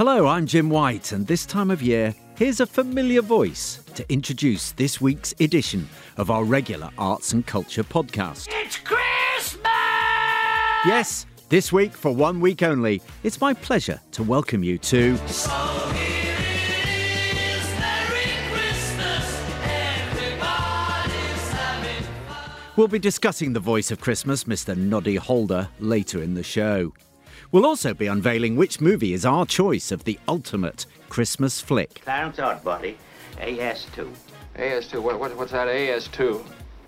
Hello, I'm Jim White, and this time of year, here's a familiar voice to introduce this week's edition of our regular arts and culture podcast. It's Christmas! Yes, this week, for one week only, it's my pleasure to welcome you to. So here it is, Merry Christmas, everybody's having fun. We'll be discussing the voice of Christmas, Mr. Noddy Holder, later in the show. We'll also be unveiling which movie is our choice of the ultimate Christmas flick. Clarence Odbody, AS2. AS2, what, what, what's that AS2?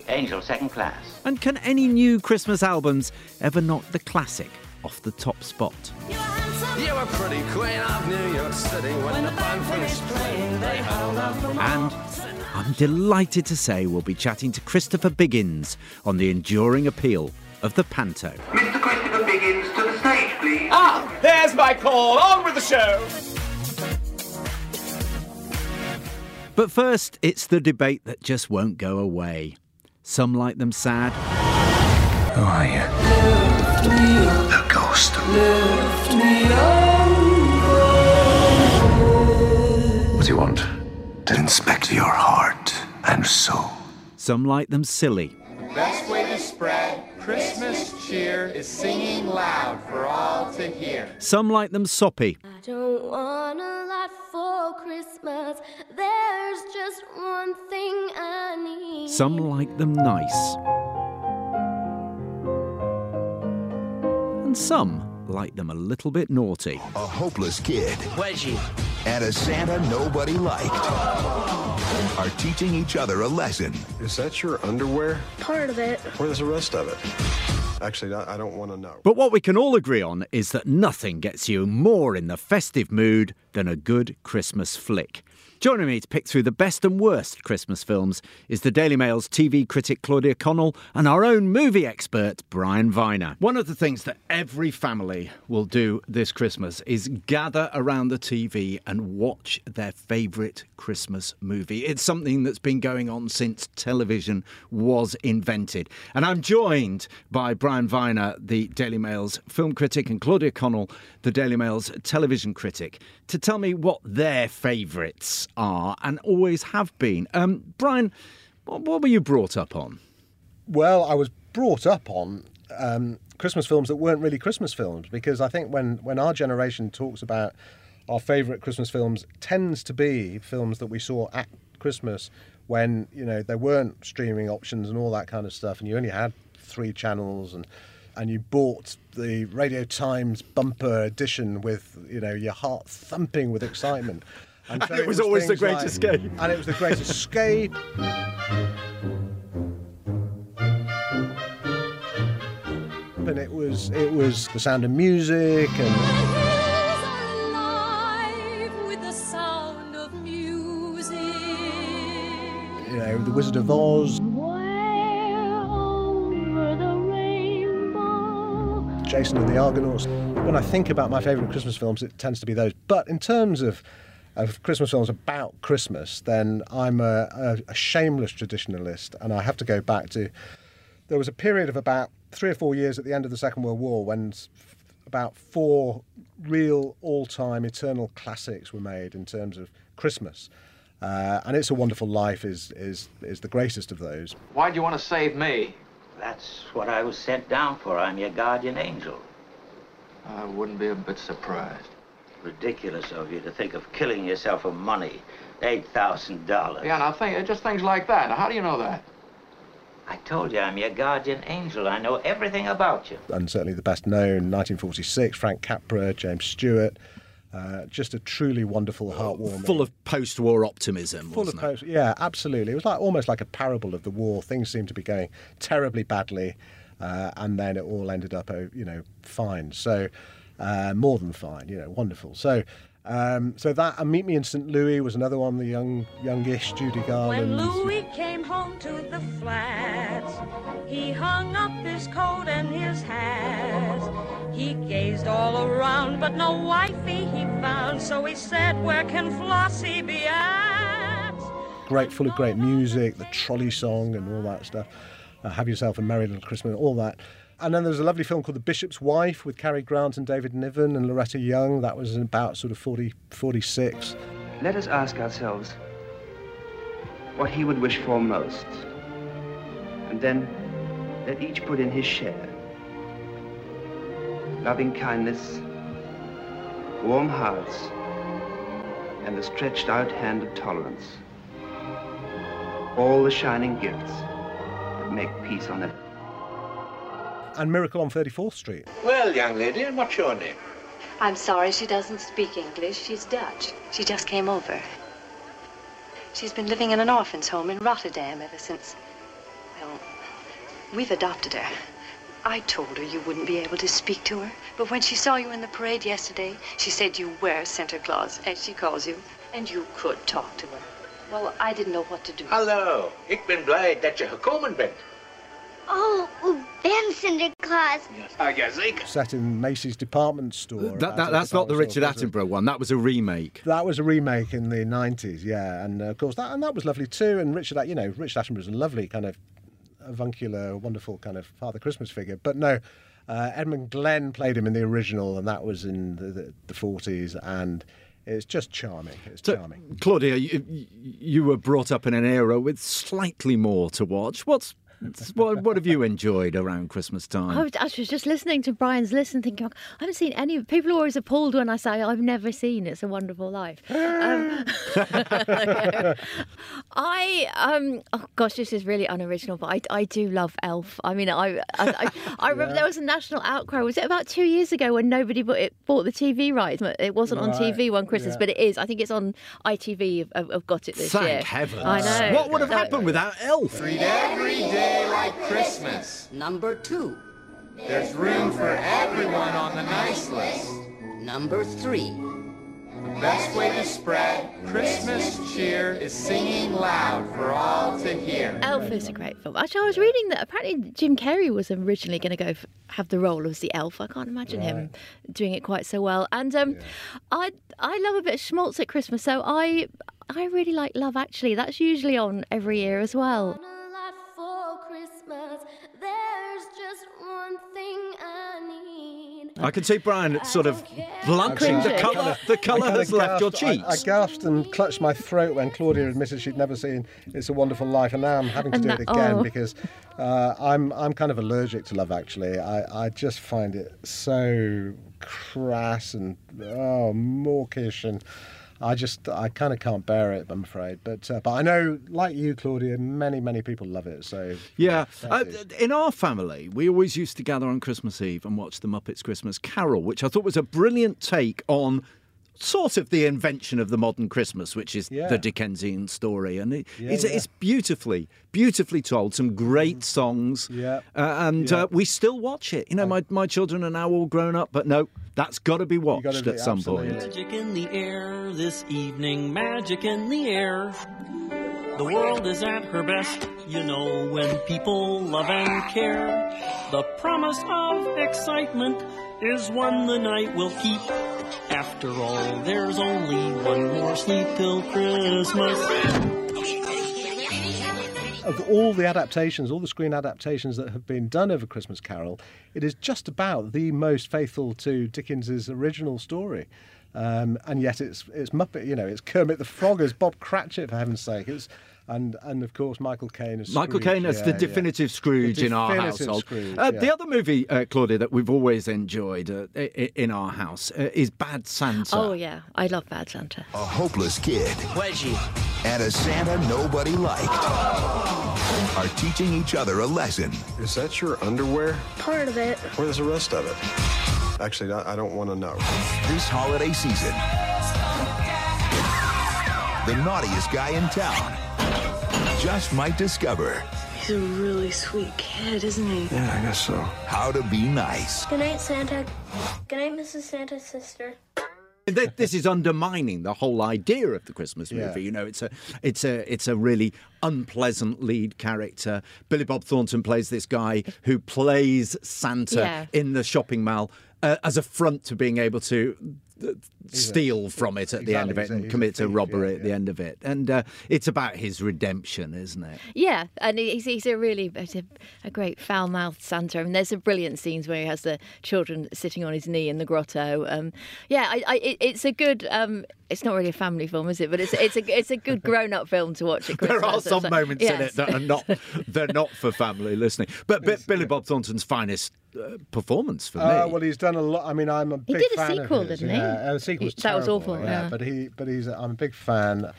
Angel, second class. And can any new Christmas albums ever knock the classic off the top spot? You were pretty queen of New York City when, the band finished playing. They held out for And I'm delighted to say we'll be chatting to Christopher Biggins on the enduring appeal of the panto. Ah, there's my call. On with the show. But first, it's the debate that just won't go away. Some like them sad, Who are you? The ghost. What do you want? To inspect your heart and soul. some like them silly, cheer is singing loud for all to hear. some like them soppy, I don't want a lot for Christmas. There's just one thing I need. some like them nice. And some like them a little bit naughty. a hopeless kid, Wedgie. and a Santa nobody liked are teaching each other a lesson. Is that your underwear? Part of it. Where's the rest of it? Actually, I I don't want to know. But what we can all agree on is that nothing gets you more in the festive mood than a good Christmas flick. Joining me to pick through the best and worst Christmas films is the Daily Mail's TV critic Claudia Connell and our own movie expert Brian Viner. One of the things that every family will do this Christmas is gather around the TV and watch their favourite Christmas movie. It's something that's been going on since television was invented. And I'm joined by Brian Viner, the Daily Mail's film critic, and Claudia Connell, the Daily Mail's television critic, to tell me what their favourites are and always have been. Um, Brian, what, what were you brought up on? Well, I was brought up on um, Christmas films that weren't really Christmas films because I think when, when our generation talks about our favourite Christmas films, tends to be films that we saw at Christmas when you know there weren't streaming options and all that kind of stuff, and you only had three channels and and you bought the Radio Times bumper edition with you know your heart thumping with excitement. And, so it was always the things Great like- Escape. And it was the Great Escape. and it was it was the sound of music and sound of music. you know the Wizard of Oz, Jason and the Argonauts. When I think about my favourite Christmas films, it tends to be those. But in terms of of Christmas films about Christmas, then I'm a, a, a shameless traditionalist, and I have to go back to. There was a period of about three or four years at the end of the Second World War when about four real all-time eternal classics were made in terms of Christmas. Uh, and It's a Wonderful Life is, is, is the greatest of those. Why do you want to save me? That's what I was sent down for. I'm your guardian angel. I wouldn't be a bit surprised. Ridiculous of you to think of killing yourself for money. $8,000. Yeah, now think, just things like that. Now, how do you know that? I told you I'm your guardian angel. I know everything about you. and certainly the best known 1946 frank capra james stewart uh, just a truly wonderful heartwarming Full of post war optimism, full of wasn't it? post- yeah absolutely it was like almost like a parable of the war things seemed to be going terribly badly uh, and then it all ended up uh, you know fine so uh, more than fine you know wonderful so um, so that and Meet Me in St. Louis was another one, the young, youngish Judy Garland. When Louis came home to the flats, he hung up his coat and his hat. He gazed all around, but no wifey he found, so he said, Where can Flossie be at? great, full of great music, the trolley song and all that stuff. Uh, Have yourself a merry little Christmas, all that. and then there's a lovely film called The Bishop's Wife with Cary Grant and David Niven and Loretta Young. That was about sort of 40, 46. Let us ask ourselves what he would wish for most. And then let each put in his share. Loving kindness, warm hearts, and the stretched out hand of tolerance. All the shining gifts that make peace on earth. And Miracle on 34th Street. Well, young lady, and what's your name? I'm sorry she doesn't speak English. She's Dutch. She just came over. She's been living in an orphan's home in Rotterdam ever since. Well, we've adopted her. I told her you wouldn't be able to speak to her, but when she saw you in the parade yesterday, she said you were Santa Claus, as she calls you, and you could talk to her. Well, I didn't know what to do. Hallo, ik ben blij dat je gekomen bent. Oh, Ben Santa Claus. Ah, jazeker. Set in Macy's department store. That, that, a that's not the Richard store. Attenborough one. That was a remake. That was a remake in the 90s, yeah. And uh, of course, that, and that was lovely too. And Richard, At- you know, Richard Attenborough's a lovely kind of avuncular, wonderful kind of Father Christmas figure. But no, uh, Edmund Gwenn played him in the original, and that was in the, the, the 40s. And it's just charming. It's So, charming. Claudia, you, you were brought up in an era with slightly more to watch. What's what, what have you enjoyed around Christmas time? I was, I was just listening to Brian's list and thinking, I haven't seen any. People are always appalled when I say I've never seen It's a Wonderful Life. Um, I, um, oh gosh, this is really unoriginal, but I, I do love Elf. I mean, I, I, I, I remember there was a national outcry. Was it about two years ago when nobody bought, it, bought the TV rights? It wasn't on TV one Christmas, yeah. but it is. I think it's on ITV. I've, I've got it this Thank year. heavens. I know. What would have happened without Elf? Treat every day like Christmas. Number two. There's room for everyone on the nice list. Number three. The best way to spread Christmas cheer is singing loud for all to hear. Elf is a great film. Actually, I was reading that apparently Jim Carrey was originally going to go f- have the role as the elf. I can't imagine him doing it quite so well. And um, I I love a bit of schmaltz at Christmas, so I I really like Love Actually. That's usually on every year as well. For Christmas, there's just one thing I need. I can see Brian sort of blunting the colour. The colour kinda has left your gasped- I- cheeks. I, gasped and clutched my throat when Claudia admitted she'd never seen It's a Wonderful Life, and now I'm having to And do that- it again oh. because uh, I'm I'm kind of allergic to Love Actually. I, I just find it so crass and oh mawkish and. I just, I kind of can't bear it, I'm afraid. But, uh, but I know, like you, Claudia, many, many people love it. So Yeah. Uh, in our family, we always used to gather on Christmas Eve and watch the Muppets Christmas Carol, which I thought was a brilliant take on sort of the invention of the modern Christmas, which is Yeah. the Dickensian story. And it, Yeah, it's, yeah. it's beautifully, beautifully told. Some great songs. Yeah. Uh, and Yeah. uh, we still watch it. You know, my, my children are now all grown up, but no, that's got to be watched be- at some absolutely. point. Magic in the air this evening, magic in the air. The world is at her best, you know, when people love and care. The promise of excitement is one the night will keep. After all, there's only one more sleep till Christmas. of all the adaptations, all the screen adaptations that have been done over Christmas Carol, it is just about the most faithful to Dickens's original story. Um, and yet it's it's Muppet, you know, it's Kermit the Frog as Bob Cratchit for heaven's sake. It's and and of course Michael Caine as Michael Caine as yeah, the yeah. definitive Scrooge The in our definitive household. Scrooge, uh, yeah. The other movie, uh, Claudia, that we've always enjoyed uh, i- i- in our house uh, is Bad Santa. Oh yeah, I love Bad Santa. A hopeless kid Wedgie. and a Santa nobody liked are teaching each other a lesson. Is that your underwear? Part of it. Where's the rest of it? Actually, I I don't want to know. This holiday season, the naughtiest guy in town just might discover He's a really sweet kid, isn't he? Yeah, I guess so. how to be nice. Good night, Santa. Good night, Mrs. Santa's sister. This is undermining the whole idea of the Christmas Yeah. movie. You know, it's a, it's a, it's a really unpleasant lead character. Billy Bob Thornton plays this guy who plays Santa Yeah. in the shopping mall. uh, as a front to being able to steal from it at the end of it and commit a thief, robbery yeah, at the end of it. And uh, it's about his redemption, isn't it? Yeah, and he's, he's a really he's a, a great foul mouthed Santa. I mean, there's some brilliant scenes where he has the children sitting on his knee in the grotto. Um, yeah, I, I, it, it's a good. Um, it's not really a family film, is it? But it's it's a it's a good grown up film to watch at Christmas. There are some like- moments in it that are not they're not for family listening. But, but Billy Bob Thornton's finest uh, performance for me. Uh, well, he's done a lot. I mean, I'm a big did a fan sequel, didn't he? Yeah, uh, the sequel was That was awful, yeah. But he, but he's. I'm a big fan.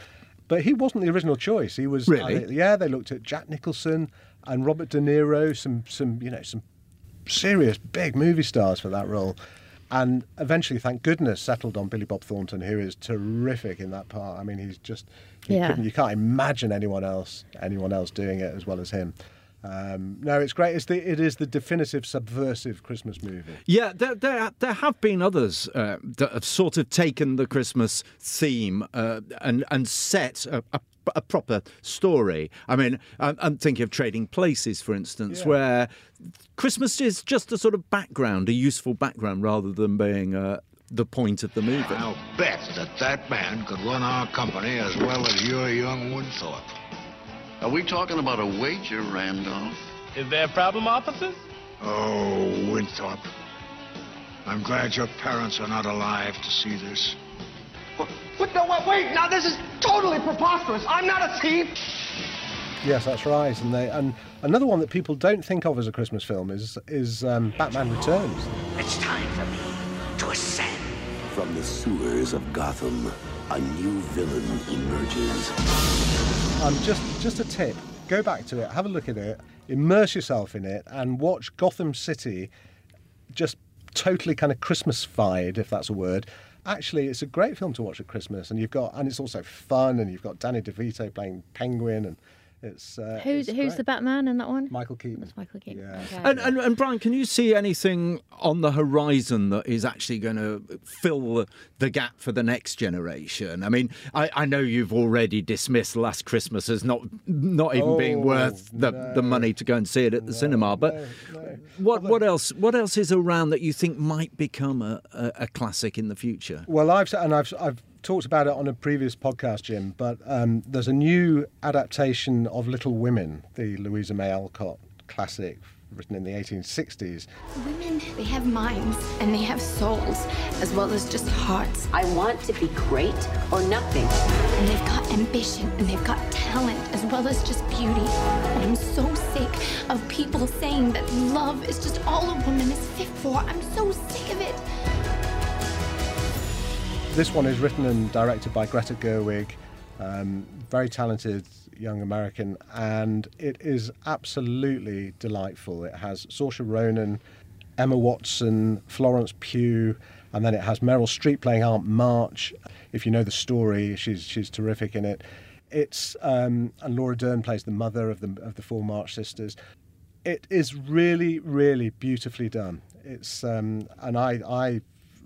But he wasn't the original choice. He was. Really? uh, yeah, they looked at Jack Nicholson and Robert De Niro, some, some, you know, some serious big movie stars for that role. And eventually, thank goodness, settled on Billy Bob Thornton, who is terrific in that part. I mean, he's just you, Yeah. couldn't- you can't imagine anyone else anyone else doing it as well as him. Um, no, it's great. It's the it is the definitive subversive Christmas movie. Yeah, there, there, there have been others uh, that have sort of taken the Christmas theme uh, and and set a, a, a proper story. I mean, I'm, I'm thinking of Trading Places, for instance, Yeah. where Christmas is just a sort of background, a useful background, rather than being uh, the point of the movie. I'll bet that that man could run our company as well as your young Winthorpe. Are we talking about a wager, Randolph? Is there a problem, officers? Oh, Winthorpe. I'm glad your parents are not alive to see this. What? No, wait, wait. Now, this is totally preposterous. I'm not a thief. Yes, that's right. And they and another one that people don't think of as a Christmas film is is um, Batman Returns. It's time for me to ascend. From the sewers of Gotham, a new villain emerges. Just just a tip: go back to it, have a look at it, immerse yourself in it, and watch Gotham City. Just totally kind of Christmas-fied, if that's a word. Actually, it's a great film to watch at Christmas, and you've got and it's also fun, and you've got Danny DeVito playing Penguin, and it's uh, Who's it's who's great. the Batman in that one? Michael Keaton. It's Michael Keaton. Okay. And, and, and Brian, can you see anything on the horizon that is actually going to fill the gap for the next generation? I mean, I, I know you've already dismissed Last Christmas as not not even being Oh, worth the, the money to go and see it at the cinema. But what what else what else is around that you think might become a, a, a classic in the future? Well, I've and I've I've talked about it on a previous podcast, Jim. But um, there's a new adaptation of Little Women, the Louisa May Alcott classic, written in the 1860s. Women, they have minds and they have souls, as well as just hearts. I want to be great or nothing. And they've got ambition and they've got talent, as well as just beauty. And I'm so sick of people saying that love is just all a woman is fit for. I'm so sick of it. This one is written and directed by Greta Gerwig, um, very talented young American, and it is absolutely delightful. It has Saoirse Ronan, Emma Watson, Florence Pugh, and then it has Meryl Streep playing Aunt March. If you know the story, she's she's terrific in it. It's um, and Laura Dern plays the mother of the of the four March sisters. It is really, really beautifully done. It's um, and I I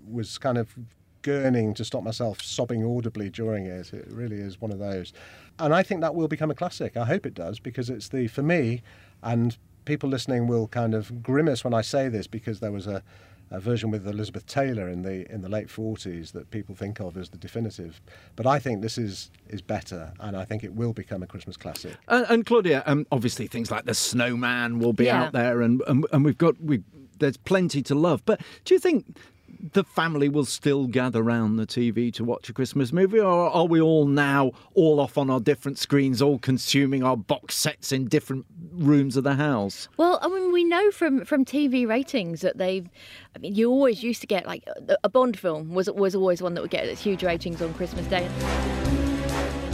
was kind of gurning to stop myself sobbing audibly during it. It really is one of those. And I think that will become a classic. I hope it does because it's the, for me, and people listening will kind of grimace when I say this because there was a, a version with Elizabeth Taylor in the in the late 40s that people think of as the definitive. But I think this is is better, and I think it will become a Christmas classic. And, and Claudia, um, obviously things like the Snowman will be Yeah. out there, and, and and we've got we there's plenty to love. But do you think? The family will still gather round the TV to watch a Christmas movie, or are we all now all off on our different screens, all consuming our box sets in different rooms of the house? Well, I mean, we know from from TV ratings that they've. I mean, you always used to get like a- Bond film was was always one that would get its huge ratings on Christmas Day.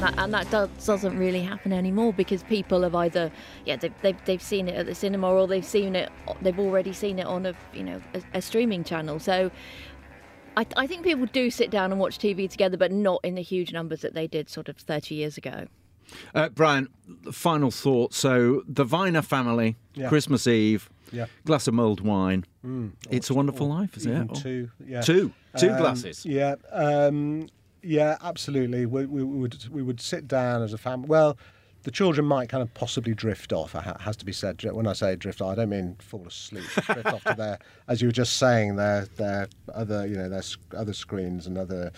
And that, and that does, doesn't really happen anymore because people have either yeah they've, they've, they've seen it at the cinema or they've seen it they've already seen it on a you know a, a streaming channel so I, I think people do sit down and watch TV together but not in the huge numbers that they did sort of 30 years ago Uh, Brian, final thought. So the Viner family, Yeah. Christmas Eve, Yeah. glass of mulled wine. Mm. It's a Wonderful Life, is Even it? Two, yeah. Two, two Um, glasses. Yeah, um, yeah, absolutely. We, we, we would we would sit down as a family. Well, the children might kind of possibly drift off. It has to be said. When I say drift off, I don't mean fall asleep. drift off to their, as you were just saying, their their other you know their other screens and other.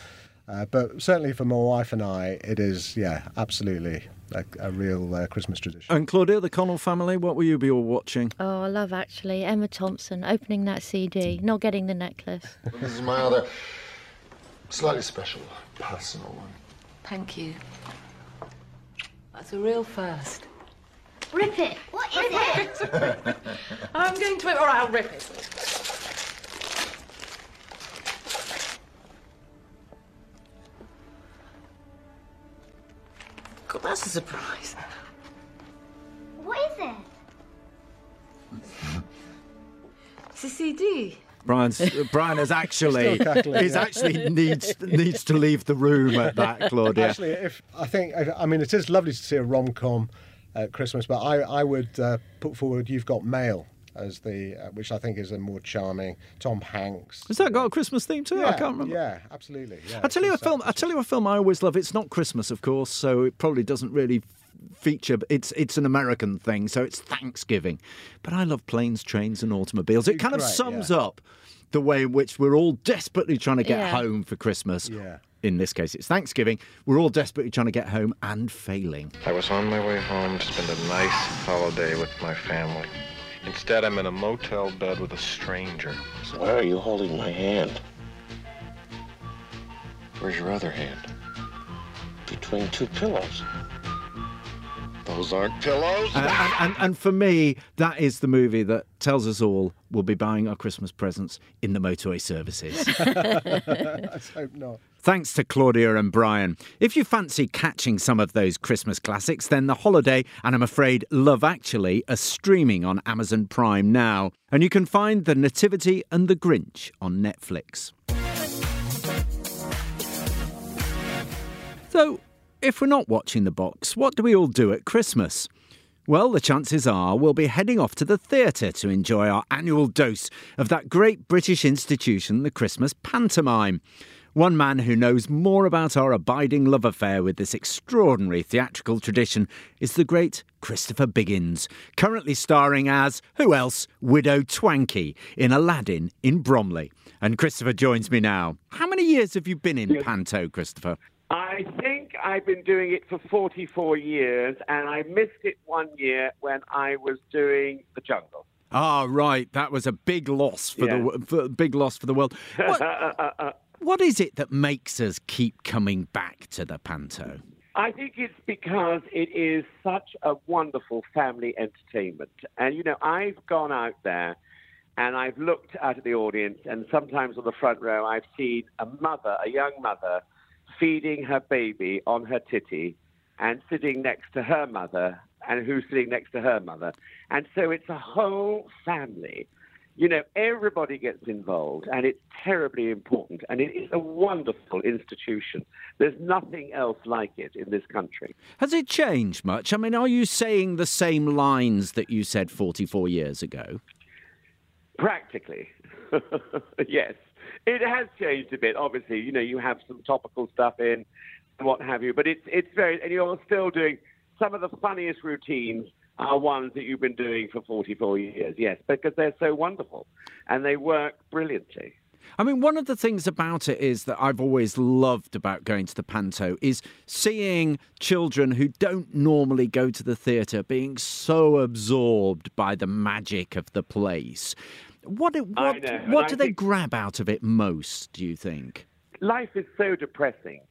Uh, but certainly for my wife and I, it is yeah absolutely a, a real uh, Christmas tradition. And Claudia, the Connell family, what will you be all watching? Oh, I love actually Emma Thompson opening that CD, not getting the necklace. This is my other slightly special personal one. Thank you. That's a real first. Rip it. What is it? I'm going to it, or I'll rip it. God, that's a surprise. What is it? It's a CD. Brian's, Brian is actually he's actually needs needs to leave the room at that, Claudia. Actually, if I think, I I mean, it is lovely to see a rom com at Christmas, but I, I would uh, put forward "You've Got Mail" as the, uh, which I think is a more charming. Tom Hanks. Has that got a Christmas theme too? I Yeah, can't remember. Yeah, absolutely. Yeah, I tell you a film. I tell you a film I always love. It's not Christmas, of course, so it probably doesn't really feature. but It's it's an American thing, so it's Thanksgiving. But I love planes, trains, and automobiles. It kind of Great, sums yeah. up the way in which we're all desperately trying to get Yeah. home for Christmas. Yeah. In this case, it's Thanksgiving. We're all desperately trying to get home and failing. I was on my way home to spend a nice holiday with my family. Instead, I'm in a motel bed with a stranger. So why are you holding my hand? Where's your other hand? Between two pillows. Those aren't pillows. And, and, and, and for me, that is the movie that tells us all we'll be buying our Christmas presents in the motorway services. Let's hope not. Thanks to Claudia and Brian. If you fancy catching some of those Christmas classics, then The Holiday and I'm afraid Love Actually are streaming on Amazon Prime now. And you can find The Nativity and The Grinch on Netflix. So, if we're not watching the box, what do we all do at Christmas? Well, the chances are we'll be heading off to the theatre to enjoy our annual dose of that great British institution, the Christmas pantomime. One man who knows more about our abiding love affair with this extraordinary theatrical tradition is the great Christopher Biggins, currently starring as, who else, Widow Twanky in Aladdin in Bromley. And Christopher joins me now. How many years have you been in Panto, Christopher? I think I've been doing it for 44 years, and I missed it one year when I was doing The Jungle. Ah, right. That was a big loss for Yeah. the for, big loss for the world. What, what is it that makes us keep coming back to the panto? I think it's because it is such a wonderful family entertainment. And, you know, I've gone out there and I've looked out at the audience, and sometimes on the front row, I've seen a mother, a young mother, feeding her baby on her titty and sitting next to her mother, and who's sitting next to her mother. And so it's a whole family. You know, everybody gets involved, and it's terribly important. And it is a wonderful institution. There's nothing else like it in this country. Has it changed much? I mean, are you saying the same lines that you said 44 years ago? Practically, yes. It has changed a bit. Obviously, you know, you have some topical stuff in and what have you, but it's it's very, and you're still doing some of the funniest routines are ones that you've been doing for 44 years. Yes, because they're so wonderful and they work brilliantly. I mean, one of the things about it is that I've always loved about going to the panto is seeing children who don't normally go to the theatre being so absorbed by the magic of the place. What what what do they grab out of it most? Do you think? life is so depressing.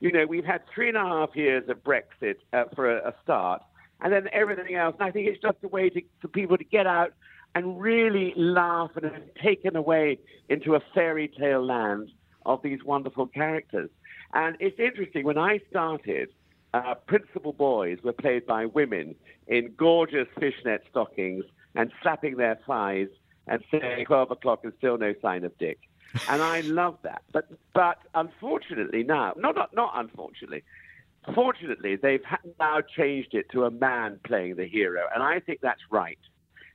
You know, we've had three and a half years of Brexit uh, for a, a start, and then everything else. And I think it's just a way to, for people to get out and really laugh and be taken away into a fairy tale land of these wonderful characters. And it's interesting, when I started, uh, principal boys were played by women in gorgeous fishnet stockings and slapping their thighs and saying 12 o'clock and still no sign of Dick. And I love that. But, but unfortunately now, no, not, not unfortunately, fortunately, they've now changed it to a man playing the hero. And I think that's right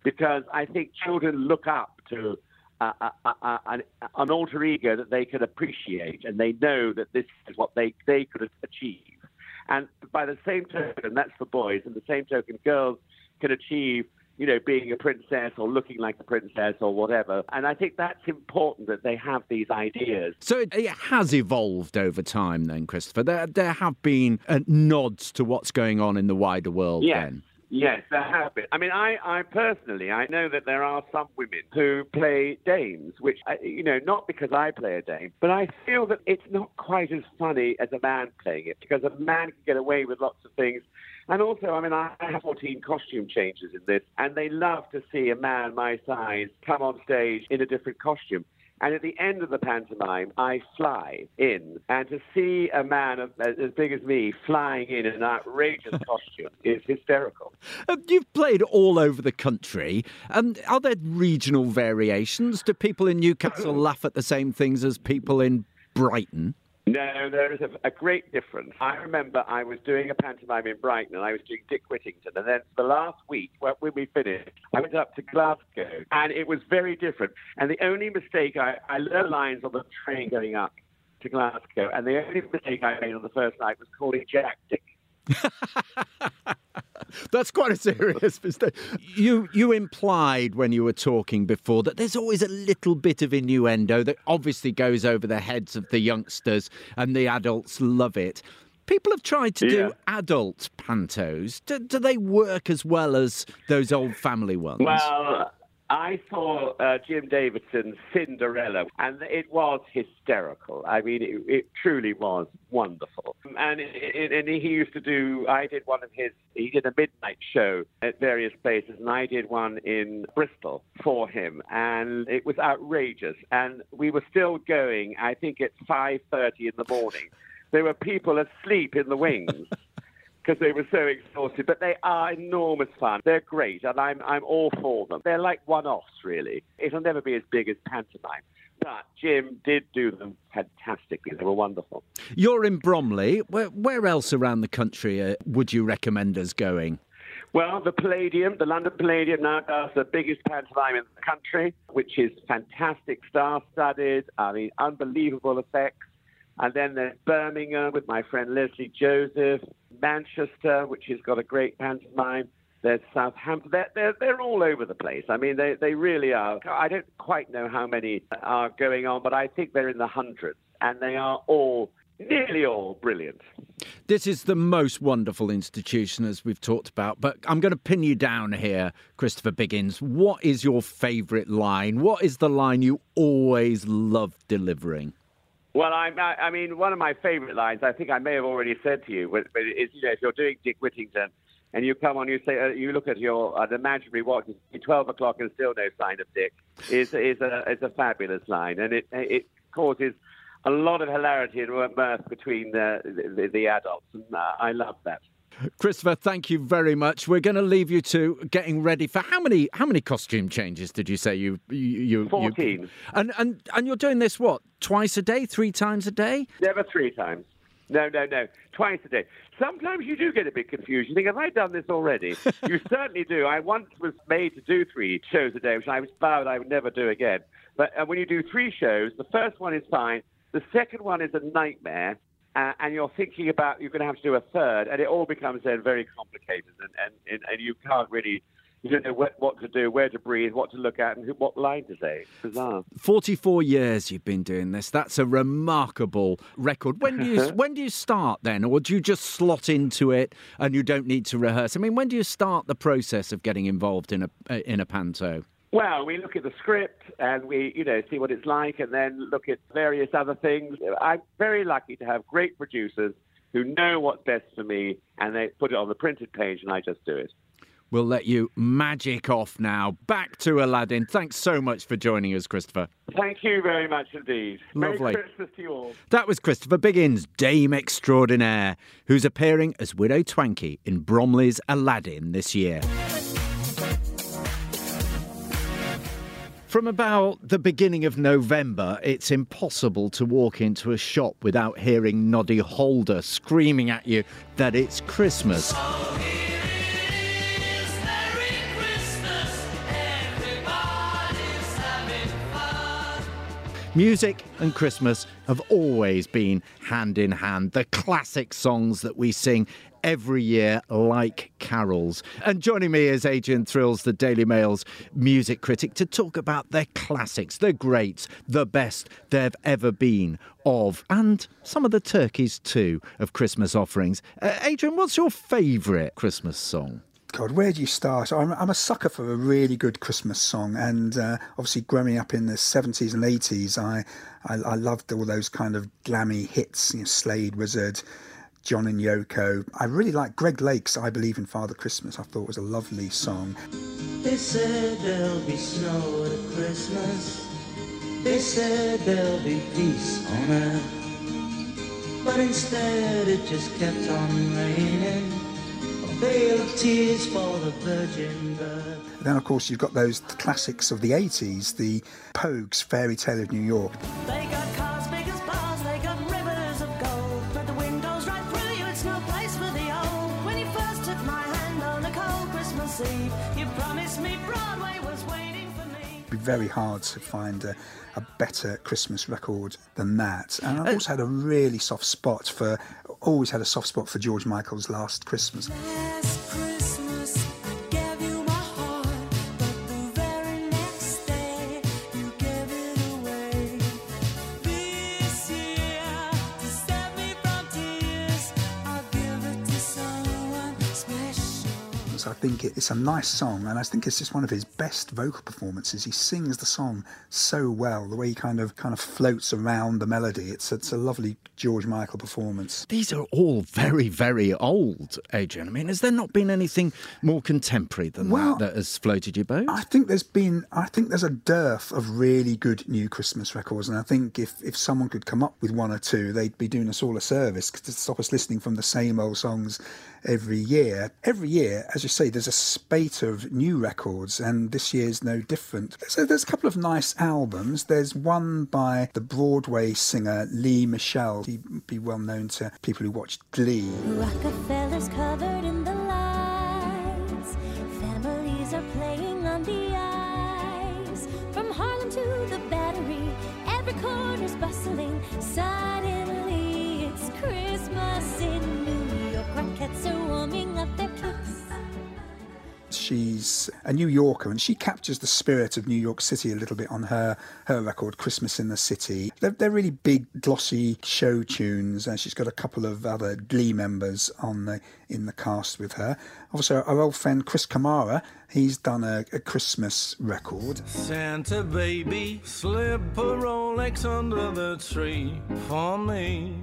because I think children look up to uh, uh, uh, an, an alter ego that they can appreciate and they know that this is what they, they could achieve. And by the same token, that's for boys, and the same token, girls can achieve you know, being a princess or looking like a princess or whatever. And I think that's important that they have these ideas. So it, it has evolved over time, then, Christopher. There, there have been uh, nods to what's going on in the wider world. Yes. Then. Yes, there have been. I mean, I, I personally, I know that there are some women who play dames, which, I, you know, not because I play a dame, but I feel that it's not quite as funny as a man playing it because a man can get away with lots of things. And also, I mean, I have 14 costume changes in this, and they love to see a man my size come on stage in a different costume. And at the end of the pantomime, I fly in. And to see a man of, as big as me flying in an outrageous costume is hysterical. Uh, you've played all over the country. Um, are there regional variations? Do people in Newcastle laugh at the same things as people in Brighton? No, there is a, a, great difference. I remember I was doing a pantomime in Brighton and I was doing Dick Whittington. And then the last week, when we finished, I went up to Glasgow and it was very different. And the only mistake, I, I learned lines on the train going up to Glasgow. And the only mistake I made on the first night was calling Jack Dick. That's quite a serious mistake. You you implied when you were talking before that there's always a little bit of innuendo that obviously goes over the heads of the youngsters and the adults love it. People have tried to Yeah. do adult pantos. Do, do they work as well as those old family ones? Well, I saw uh, Jim Davidson's Cinderella, and it was hysterical. I mean, it, it truly was wonderful. And it, it, and he used to do. I did one of his. He did a midnight show at various places, and I did one in Bristol for him, and it was outrageous. And we were still going. I think at five thirty in the morning. There were people asleep in the wings because they were so exhausted. But they are enormous fun. They're great, and I'm I'm all for them. They're like one-offs, really. It'll never be as big as pantomime. But Jim did do them fantastically. They were wonderful. You're in Bromley. Where, where else around the country uh, would you recommend us going? Well, the Palladium, the London Palladium now does the biggest pantomime in the country, which is fantastic, star-studded. I mean, unbelievable effects. And then there's Birmingham with my friend Lesley Joseph, Manchester, which has got a great pantomime. There's Southampton. They're, they're, they're all over the place. I mean, they, they really are. I don't quite know how many are going on, but I think they're in the hundreds. And they are all, nearly all, brilliant. This is the most wonderful institution, as we've talked about. But I'm going to pin you down here, Christopher Biggins. What is your favourite line? What is the line you always love delivering? Well, I, I, mean, one of my favourite lines, I think I may have already said to you, but is, you know, if you're doing Dick Whittington and you come on, you say, uh, you look at your uh, imaginary watch, it's 12 o'clock and still no sign of Dick, is, is, a, is a fabulous line. And it, it causes a lot of hilarity and mirth between the, the, the adults. And uh, I love that. Christopher, thank you very much. We're going to leave you to getting ready for how many how many costume changes did you say you you, you 14. You, and and and you're doing this what twice a day, three times a day? Never three times. No, no, no. Twice a day. Sometimes you do get a bit confused. You think, have I done this already? you certainly do. I once was made to do three shows a day, which I was vowed I would never do again. But uh, when you do three shows, the first one is fine. The second one is a nightmare. Uh, and you're thinking about you're going to have to do a third, and it all becomes then very complicated, and, and, and you can't really you don't know what, what to do, where to breathe, what to look at, and what line to say. Bizarre. 44 years you've been doing this. That's a remarkable record. When do you when do you start then, or do you just slot into it and you don't need to rehearse? I mean, when do you start the process of getting involved in a in a panto? Well, we look at the script and we, you know, see what it's like, and then look at various other things. I'm very lucky to have great producers who know what's best for me, and they put it on the printed page, and I just do it. We'll let you magic off now. Back to Aladdin. Thanks so much for joining us, Christopher. Thank you very much indeed. Lovely. Merry Christmas to you all. That was Christopher Biggins, Dame Extraordinaire, who's appearing as Widow Twankey in Bromley's Aladdin this year. From about the beginning of November, it's impossible to walk into a shop without hearing Noddy Holder screaming at you that it's Christmas. Music and Christmas have always been hand in hand. The classic songs that we sing every year, like carols. And joining me is Adrian Thrills, the Daily Mail's music critic, to talk about their classics, the greats, the best they've ever been of, and some of the turkeys too, of Christmas offerings. Uh, Adrian, what's your favourite Christmas song? God, where do you start? I'm, I'm, a sucker for a really good Christmas song, and uh, obviously growing up in the 70s and 80s, I, I, I loved all those kind of glammy hits, you know, Slade Wizzard, John and Yoko. I really like Greg Lake's I Believe in Father Christmas. I thought was a lovely song. They said there'll be snow at Christmas. They said there'll be peace on earth. But instead it just kept on raining. A veil of tears for the virgin birth. Then, of course, you've got those classics of the 80s, the Pogues, Fairy Tale of New York. Cold you promised me Broadway was waiting for me. It'd be very hard to find a, a better Christmas record than that. And I've uh, also had a really soft spot for, always had a soft spot for George Michael's Last Christmas. Last Christmas, think it, it's a nice song, and I think it's just one of his best vocal performances. He sings the song so well, the way he kind of kind of floats around the melody. It's it's a lovely George Michael performance. These are all very, very old, Adrian. I mean, has there not been anything more contemporary than Well, that that has floated your boat? I think there's been I think there's a dearth of really good new Christmas records, and I think if if someone could come up with one or two, they'd be doing us all a service to stop us listening from the same old songs every year. Every year, as you say, there's a spate of new records, and this year's no different. So there's a couple of nice albums. There's one by the Broadway singer Lea Michele. He'd be well known to people who watched Glee. Rockefeller's covered in the lights. Families are playing on the ice. From Harlem to the Battery, every corner's bustling. Suddenly, it's Christmas She's a New Yorker and she captures the spirit of New York City a little bit on her her record Christmas in the City. They're, they're really big, glossy show tunes, and she's got a couple of other Glee members on the in the cast with her. Also, our old friend Chris Kamara, he's done a, a Christmas record. Santa baby, slip a Rolex under the tree for me.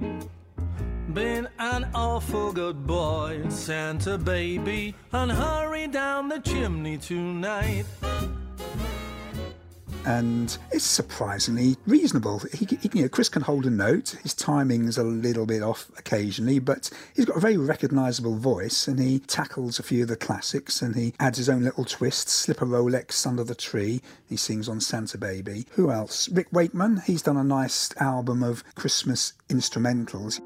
Been an awful good boy, Santa baby, and hurry down the chimney tonight. and it's surprisingly reasonable. He, he- you know, Chris can hold a note. His timing's a little bit off occasionally, but he's got a very recognisable voice, and he tackles a few of the classics, and he adds his own little twists. Slip a Rolex under the tree. He sings on Santa Baby. Who else? Rick Wakeman. He's done a nice album of Christmas instrumentals.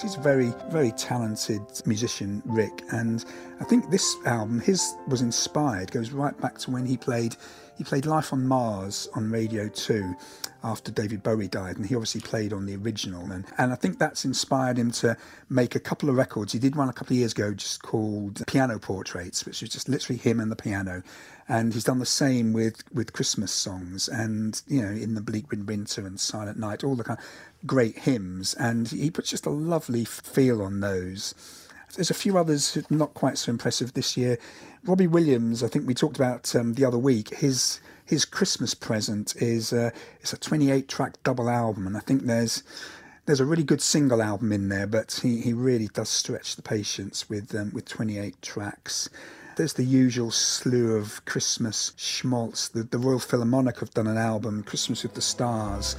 He's a very, very talented musician, Rick, and I think this album, his was inspired, goes right back to when he played he played Life on Mars on Radio 2 after David Bowie died, and he obviously played on the original. And, and I think that's inspired him to make a couple of records. He did one a couple of years ago just called Piano Portraits, which is just literally him and the piano. And he's done the same with, with Christmas songs and, you know, In the Bleak Winter and Silent Night, all the kind of great hymns. And he puts just a lovely feel on those. There's a few others not quite so impressive this year. Robbie Williams, I think we talked about um, the other week. His his Christmas present is uh, it's a 28 track double album, and I think there's there's a really good single album in there, but he, he really does stretch the patience with um, with 28 tracks. There's the usual slew of Christmas schmaltz. The, the Royal Philharmonic have done an album, Christmas with the Stars.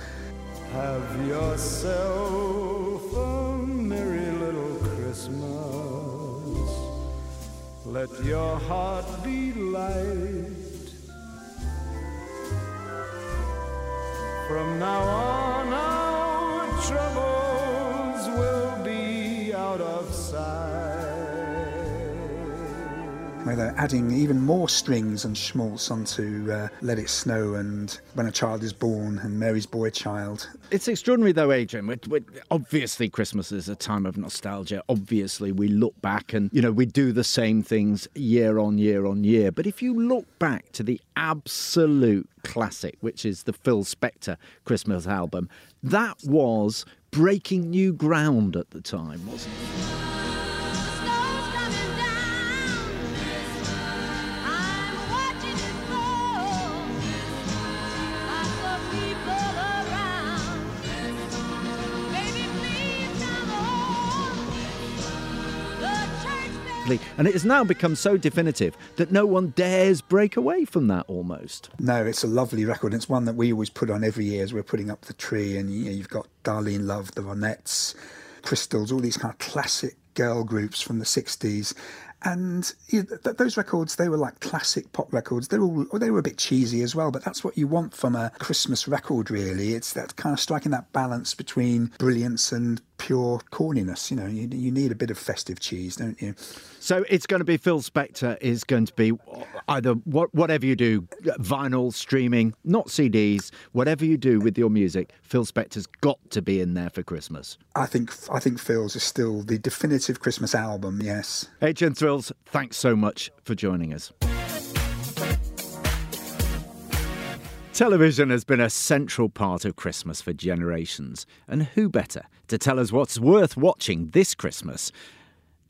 Have yourself a merry little Christmas. Let your heart be light. From now on, our troubles will be out of sight. Where they're adding even more strings and schmaltz onto uh, Let It Snow and When a Child is Born and Mary's Boy Child. It's extraordinary, though, Adrian. we we obviously, Christmas is a time of nostalgia. Obviously, we look back and, you know, we do the same things year on year on year. But if you look back to the absolute classic, which is the Phil Spector Christmas album, that was breaking new ground at the time, wasn't it? And it has now become so definitive that no one dares break away from that almost. No, it's a lovely record. It's one that we always put on every year as we're putting up the tree. And you know, you've got Darlene Love, the Ronettes, Crystals, all these kind of classic girl groups from the 60s. And you know, th- those records, they were like classic pop records. They're all they were a bit cheesy as well, but that's what you want from a Christmas record, really. It's that kind of striking that balance between brilliance and pure corniness. You know, you, you need a bit of festive cheese, don't you? So it's going to be Phil Spector is going to be either what, whatever you do, vinyl, streaming, not CDs, whatever you do with your music, Phil Spector's got to be in there for Christmas. I think I think Phil's is still the definitive Christmas album. Yes. Adrian Thrills, thanks so much for joining us. Television has been a central part of Christmas for generations, and who better to tell us what's worth watching this Christmas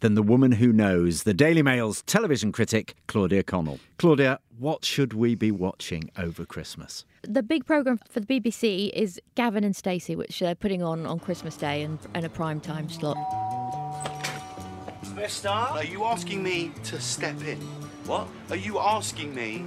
than the woman who knows, the Daily Mail's television critic, Claudia Connell. Claudia, what should we be watching over Christmas? The big programme for the BBC is Gavin and Stacey, which they're putting on on Christmas Day and, and a prime time slot. Mister, are you asking me to step in? What? Are you asking me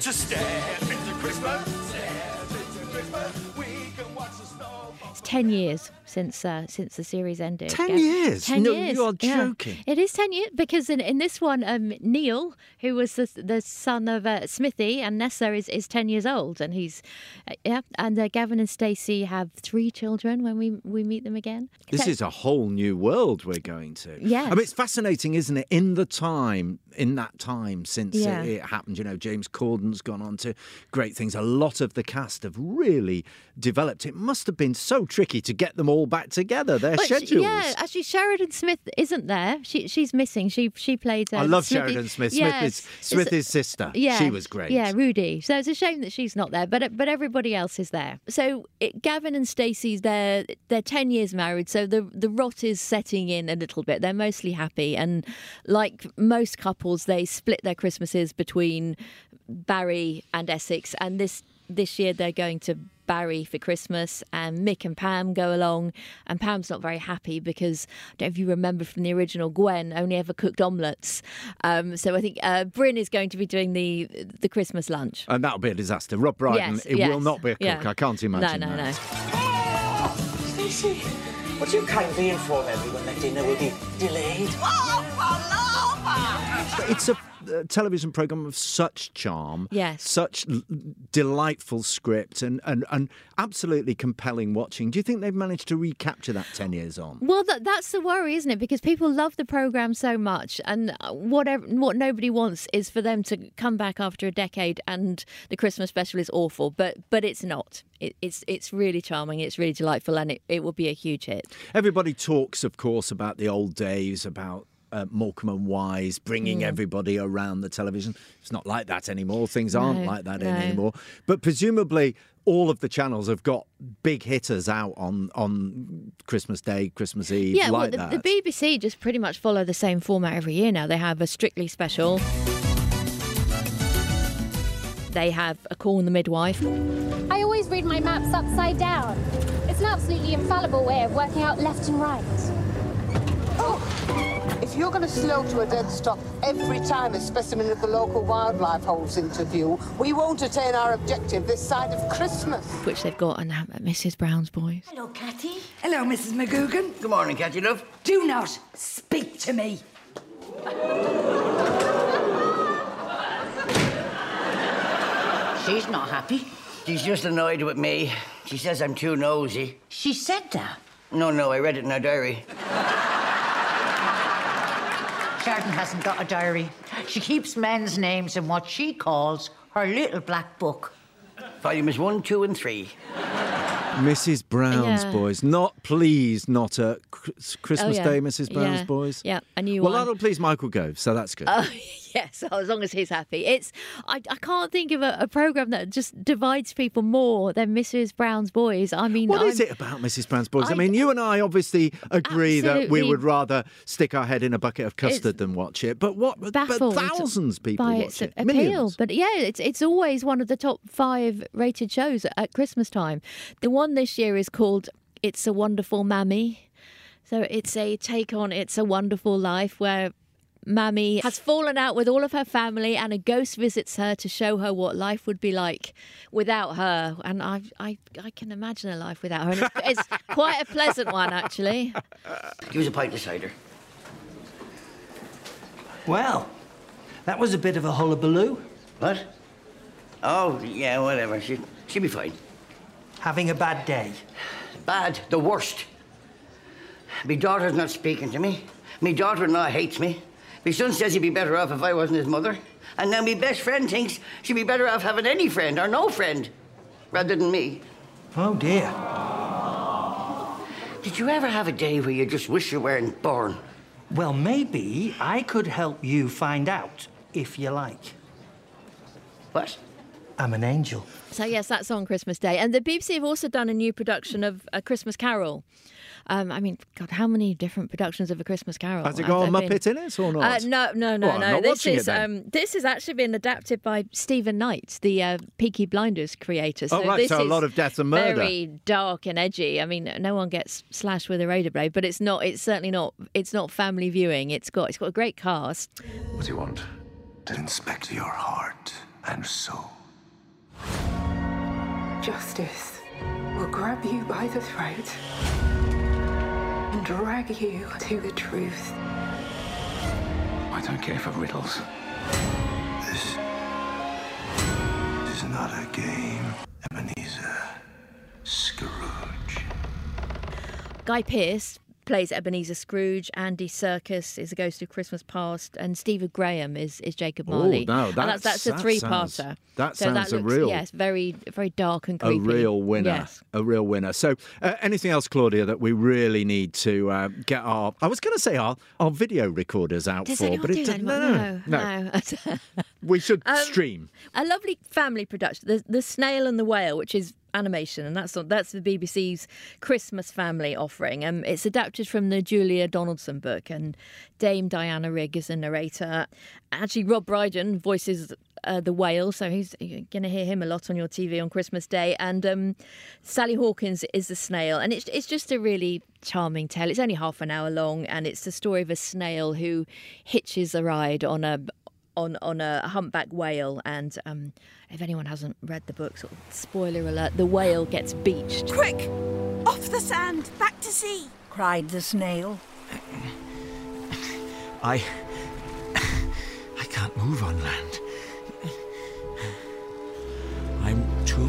to step into Christmas? Step into Christmas. We can watch the snow. It's ten years since uh, since the series ended. 10 Gav- years? Ten No, years. you are yeah. joking. It is ten years because in, in this one, um, Neil, who was the, the son of uh, Smithy, and Nessa is, is ten years old, and he's uh, yeah. And uh, Gavin and Stacey have three children when we we meet them again. This So- is a whole new world we're going to. Yeah. I mean, it's fascinating, isn't it? In the time, in that time since Yeah. it, it happened, you know, James Corden's gone on to great things. A lot of the cast have really developed. It must have been so tricky to get them all back together. Their But she- schedules. yeah, actually, Sheridan Smith isn't there. She she's missing. She she played. Uh, I love Smithy- Sheridan Smith. Yes. Smith is Smith's sister. Yeah, She was great. Yeah, Rudy. So it's a shame that she's not there, but but everybody else is there. So it, Gavin and Stacey's they're they're ten years married, so the the rot is setting in a little bit. They're mostly happy, and like most couples, they split their Christmases between Barry and Essex, and this this year they're going to Barry for Christmas, and Mick and Pam go along, and Pam's not very happy because I don't know if you remember from the original, Gwen only ever cooked omelettes. Um, so I think uh, Bryn is going to be doing the the Christmas lunch. And that'll be a disaster. Rob Brydon, Yes, it yes, will not be a cook. yeah. I can't imagine No, no, that. no. Stacey, would you kindly inform everyone that dinner will be delayed? It's a, uh television program of such charm, Yes. such l- delightful script, and, and, and absolutely compelling watching. Do you think they've managed to recapture that 10 years on? Well, that, that's the worry, isn't it? Because people love the program so much, and whatever what nobody wants is for them to come back after a decade and the Christmas special is awful. But but it's not. It, it's it's really charming. It's really delightful, and it, it will be a huge hit. Everybody talks, of course, about the old days, about uh, Morecambe and Wise bringing Mm. everybody around the television. It's not like that anymore. Things aren't like that no. anymore. But presumably, all of the channels have got big hitters out on on Christmas Day, Christmas Eve, yeah, like well, the, that. the BBC just pretty much follow the same format every year now. They have a Strictly special. They have a call on the midwife. I always read my maps upside down. It's an absolutely infallible way of working out left and right. If you're going to slow to a dead stop every time a specimen of the local wildlife holds into view, we won't attain our objective this side of Christmas. which they've got, and um, Mrs. Brown's boys. Hello, Catty. Hello, Mrs. McGoogan. Good morning, Catty love. Do not speak to me. She's not happy. She's just annoyed with me. She says I'm too nosy. She said that. No, no, I read it in her diary. Sheridan hasn't got a diary. She keeps men's names in what she calls her little black book. Volumes one, two, and three. Mrs. Brown's Yeah. Boys. Not please, not a Christmas Oh, yeah. Day, Mrs. Brown's Yeah. Boys. Yeah, a new well, one. that'll please Michael Gove, so that's good. Oh yes, oh, as long as he's happy. It's I, I can't think of a, a program that just divides people more than Mrs. Brown's Boys. I mean, What is I'm- it about Mrs. Brown's Boys? I, I- mean, you and I obviously agree that we would rather stick our head in a bucket of custard than watch it. But what? But thousands of people by watch its it. appeal. Millions. But yeah, it's it's always one of the top five rated shows at Christmas time. The one this year is called "It's a Wonderful Mammy," so it's a take on "It's a Wonderful Life" where. Mammy has fallen out with all of her family, and a ghost visits her to show her what life would be like without her. And I, I, I can imagine a life without her. And it's, it's quite a pleasant one, actually. Give us a pint of cider. Well, that was a bit of a hullabaloo. What? Oh, yeah, whatever. She, she'll be fine. Having a bad day. Bad, the worst. My daughter's not speaking to me. My daughter-in-law hates me. My son says he'd be better off if I wasn't his mother. And now my best friend thinks she'd be better off having any friend or no friend, rather than me. Oh, dear. Did you ever have a day where you just wish you weren't born? Well, maybe I could help you find out, if you like. What? I'm an angel. So yes, that's on Christmas Day, and the BBC have also done a new production of A Christmas Carol. Um, I mean, God, how many different productions of A Christmas Carol? Has it got a there been? Muppet in it or not? Uh, no, no, no, Oh, I'm no. not this is it is then. um, this has actually been adapted by Stephen Knight, the uh, Peaky Blinders creator. Oh, right, this so a is lot of death and murder. Very dark and edgy. I mean, no one gets slashed with a razor blade, but it's not. It's certainly not. It's not family viewing. It's got. It's got a great cast. What do you want? To inspect your heart and soul. Justice will grab you by the throat and drag you to the truth. I don't care for riddles. This is not a game, Ebenezer Scrooge. Guy Pearce plays Ebenezer Scrooge. Andy Serkis is a Ghost of Christmas Past, and Stephen Graham is, is Jacob Marley. Oh, Marley. no, that's that's- that's a that three-parter. sounds- that so sounds that a looks, real- yes, very very dark and creepy. a real winner. Yes. A real winner. So, uh, anything else, Claudia, that we really need to uh, get our, I was going to say our, our video recorders out Does for, but it that no, no, no. no. we should Um, stream. A lovely family production, the, the Snail and the Whale, which is animation, and that's that's the BBC's Christmas family offering. Um, it's adapted from the Julia Donaldson book, and Dame Diana Rigg is the narrator. Actually, Rob Brydon voices uh, the whale, so he's going to hear him a lot on your TV on Christmas Day. And um, Sally Hawkins is the snail, and it's it's just a really charming tale. It's only half an hour long, and it's the story of a snail who hitches a ride on a on on a humpback whale. And um, if anyone hasn't read the book, sort of spoiler alert: the whale gets beached. Quick! Off the sand, back to sea! cried the snail. I. I can't move on land. I'm too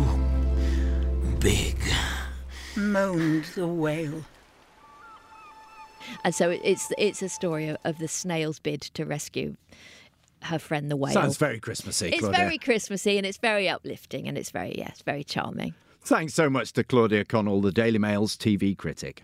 big. Moaned the whale. And so it's it's a story of, of the snail's bid to rescue her friend the whale. Sounds very Christmassy, It's Claudia. very Christmassy and it's very uplifting and it's very yes, very charming. Thanks so much to Claudia Connell, the Daily Mail's TV critic.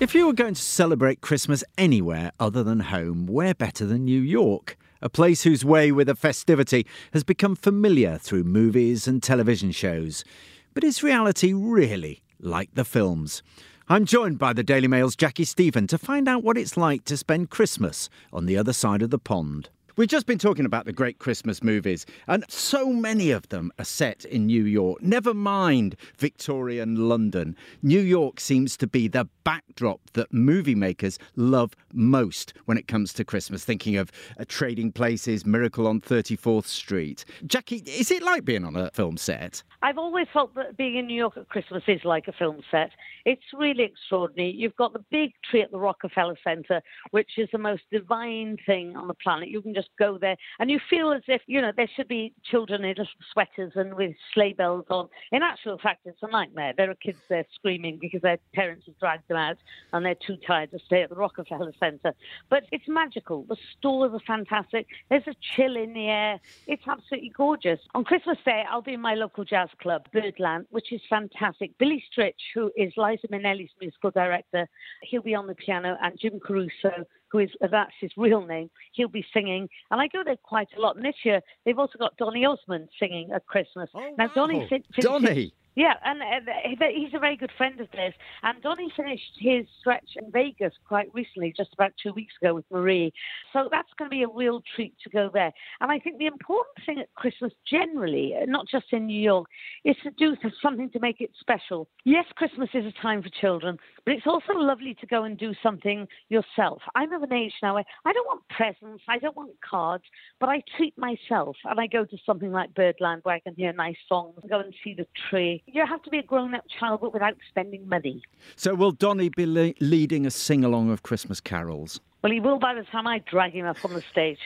If you were going to celebrate Christmas anywhere other than home, where better than New York? A place whose way with a festivity has become familiar through movies and television shows. But is reality really like the films? I'm joined by the Daily Mail's Jaci Stephen to find out what it's like to spend Christmas on the other side of the pond. We've just been talking about the great Christmas movies, and so many of them are set in New York. Never mind Victorian London. New York seems to be the backdrop that movie makers love most when it comes to Christmas, thinking of uh, Trading Places, Miracle on 34th Street. Jaci, is it like being on a film set? I've always felt that being in New York at Christmas is like a film set. It's really extraordinary. You've got the big tree at the Rockefeller Center, which is the most divine thing on the planet. You can just just go there, and you feel as if you know there should be children in little sweaters and with sleigh bells on. In actual fact, it's a nightmare. There are kids there screaming because their parents have dragged them out and they're too tired to stay at the Rockefeller Centre. But it's magical. The stores are fantastic. There's a chill in the air. It's absolutely gorgeous. On Christmas Day, I'll be in my local jazz club, Birdland, which is fantastic. Billy Stritch, who is Liza Minnelli's musical director, he'll be on the piano, and Jim Caruso, who is that's his real name, he'll be singing. And I go there quite a lot. And this year, they've also got Donny Osmond singing at Christmas. Oh, now, Donny, fin- finishes- Donny. Yeah, and uh, he's a very good friend of theirs. And Donny finished his stretch in Vegas quite recently, just about two weeks ago with Marie. So that's going to be a real treat to go there. And I think the important thing at Christmas generally, uh, not just in New York, is to do something to make it special. Yes, Christmas is a time for children, but it's also lovely to go and do something yourself. I'm of an age now where I don't want presents, I don't want cards, but I treat myself and I go to something like Birdland where I can hear nice songs, go and see the tree. You have to be a grown up child, but without spending money. So, will Donny be le- leading a sing along of Christmas carols? Well, he will by the time I drag him up on the stage.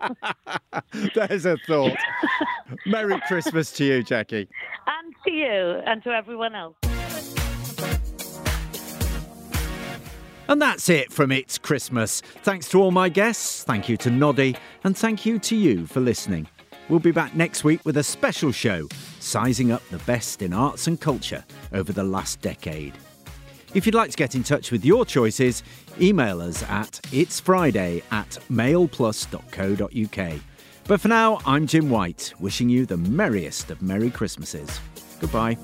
There's a thought. Merry Christmas to you, Jaci. and to you and to everyone else. And that's it from It's Christmas. Thanks to all my guests, thank you to Noddy, and thank you to you for listening. We'll be back next week with a special show, sizing up the best in arts and culture over the last decade. If you'd like to get in touch with your choices, email us at itsfriday at mailplus.co.uk. But for now, I'm Jim White, wishing you the merriest of Merry Christmases. Goodbye.